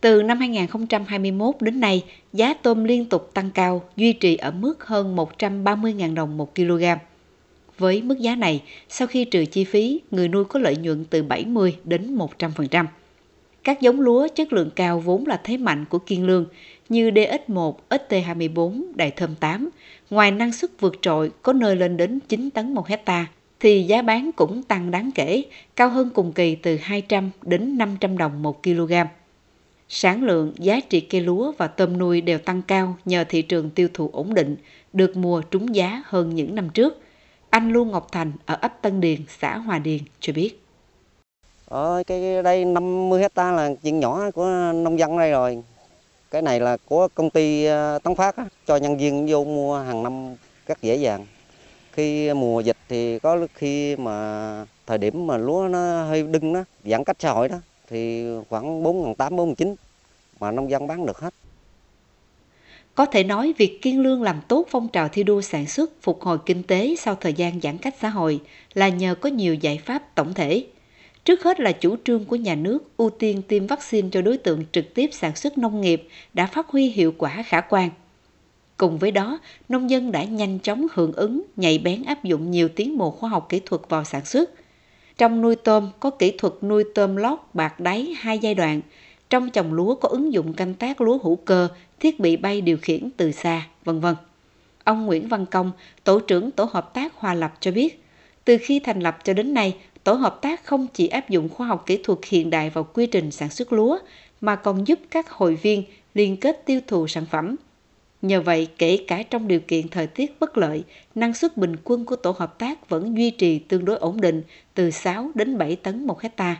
Từ năm 2021 đến nay, giá tôm liên tục tăng cao, duy trì ở mức hơn 130.000 đồng một kg. Với mức giá này, sau khi trừ chi phí, người nuôi có lợi nhuận từ 70 đến 100%. Các giống lúa chất lượng cao vốn là thế mạnh của Kiên Lương như DX1, XT24, Đại Thơm 8, ngoài năng suất vượt trội có nơi lên đến 9 tấn một hecta thì giá bán cũng tăng đáng kể, cao hơn cùng kỳ từ 200 đến 500 đồng một kg. Sản lượng, giá trị cây lúa và tôm nuôi đều tăng cao nhờ thị trường tiêu thụ ổn định, được mùa trúng giá hơn những năm trước. Anh Lưu Ngọc Thành ở ấp Tân Điền, xã Hòa Điền cho biết. Ở cái đây 50 hecta là chuyện nhỏ của nông dân đây rồi. Cái này là của công ty ờ, Tấn Phát á, cho nhân viên vô mua hàng năm rất dễ dàng. Khi mùa dịch thì có khi mà thời điểm mà lúa nó hơi đưng đó, giãn cách xã hội đó thì khoảng 4.800 4.900 mà nông dân bán được hết. Có thể nói việc Kiên Lương làm tốt phong trào thi đua sản xuất, phục hồi kinh tế sau thời gian giãn cách xã hội là nhờ có nhiều giải pháp tổng thể. Trước hết là chủ trương của nhà nước ưu tiên tiêm vaccine cho đối tượng trực tiếp sản xuất nông nghiệp đã phát huy hiệu quả khả quan. Cùng với đó, nông dân đã nhanh chóng hưởng ứng, nhạy bén áp dụng nhiều tiến bộ khoa học kỹ thuật vào sản xuất. Trong nuôi tôm có kỹ thuật nuôi tôm lót bạc đáy hai giai đoạn, trong trồng lúa có ứng dụng canh tác lúa hữu cơ, thiết bị bay điều khiển từ xa, vân vân. Ông Nguyễn Văn Công, tổ trưởng tổ hợp tác Hòa Lập cho biết, từ khi thành lập cho đến nay, tổ hợp tác không chỉ áp dụng khoa học kỹ thuật hiện đại vào quy trình sản xuất lúa, mà còn giúp các hội viên liên kết tiêu thụ sản phẩm. Nhờ vậy, kể cả trong điều kiện thời tiết bất lợi, năng suất bình quân của tổ hợp tác vẫn duy trì tương đối ổn định từ 6 đến 7 tấn một hecta.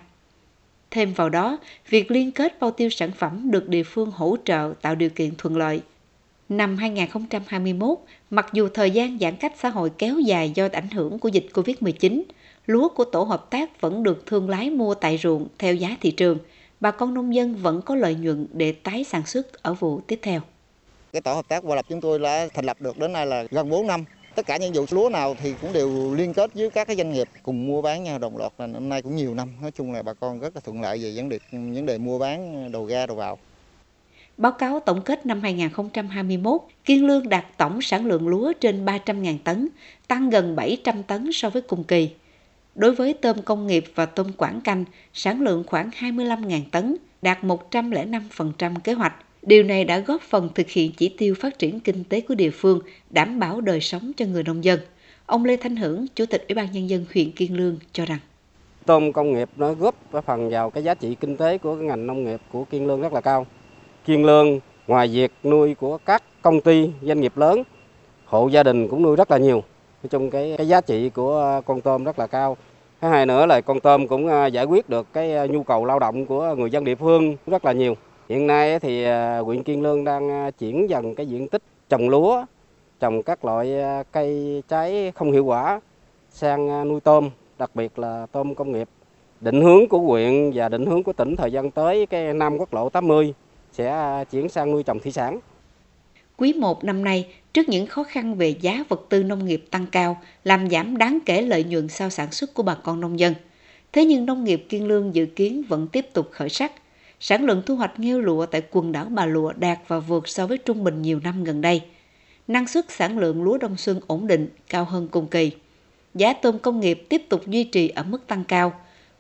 Thêm vào đó, việc liên kết bao tiêu sản phẩm được địa phương hỗ trợ tạo điều kiện thuận lợi. Năm 2021, mặc dù thời gian giãn cách xã hội kéo dài do ảnh hưởng của dịch COVID-19, lúa của tổ hợp tác vẫn được thương lái mua tại ruộng theo giá thị trường. Bà con nông dân vẫn có lợi nhuận để tái sản xuất ở vụ tiếp theo. Cái tổ hợp tác Hòa Lập chúng tôi đã thành lập được đến nay là gần 4 năm. Tất cả những vụ lúa nào thì cũng đều liên kết với các cái doanh nghiệp cùng mua bán nhau đồng loạt là năm nay cũng nhiều năm. Nói chung là bà con rất là thuận lợi về vấn đề vấn đề mua bán đầu ra đầu vào. Báo cáo tổng kết năm 2021, Kiên Lương đạt tổng sản lượng lúa trên 300.000 tấn, tăng gần 700 tấn so với cùng kỳ. Đối với tôm công nghiệp và tôm quảng canh, sản lượng khoảng 25.000 tấn, đạt 105% kế hoạch. Điều này đã góp phần thực hiện chỉ tiêu phát triển kinh tế của địa phương, đảm bảo đời sống cho người nông dân. Ông Lê Thanh Hưởng, Chủ tịch Ủy ban Nhân dân huyện Kiên Lương cho rằng Tôm công nghiệp nó góp phần vào cái giá trị kinh tế của cái ngành nông nghiệp của Kiên Lương rất là cao. Kiên Lương ngoài việc nuôi của các công ty, doanh nghiệp lớn, hộ gia đình cũng nuôi rất là nhiều. Nói chung cái, cái giá trị của con tôm rất là cao. Thứ hai nữa là con tôm cũng à, giải quyết được cái à, nhu cầu lao động của người dân địa phương rất là nhiều. Hiện nay thì à, huyện Kiên Lương đang à, chuyển dần cái diện tích trồng lúa, trồng các loại à, cây trái không hiệu quả sang nuôi tôm, đặc biệt là tôm công nghiệp. Định hướng của huyện và định hướng của tỉnh thời gian tới cái Nam Quốc lộ 80 sẽ chuyển sang nuôi trồng thủy sản. Quý 1 năm nay, trước những khó khăn về giá vật tư nông nghiệp tăng cao, làm giảm đáng kể lợi nhuận sau sản xuất của bà con nông dân. Thế nhưng nông nghiệp Kiên Lương dự kiến vẫn tiếp tục khởi sắc. Sản lượng thu hoạch nghêu lụa tại quần đảo Bà Lụa đạt và vượt so với trung bình nhiều năm gần đây. Năng suất sản lượng lúa đông xuân ổn định, cao hơn cùng kỳ. Giá tôm công nghiệp tiếp tục duy trì ở mức tăng cao.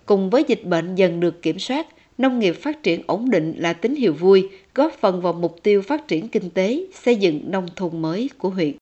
Cùng với dịch bệnh dần được kiểm soát, nông nghiệp phát triển ổn định là tín hiệu vui, góp phần vào mục tiêu phát triển kinh tế, xây dựng nông thôn mới của huyện.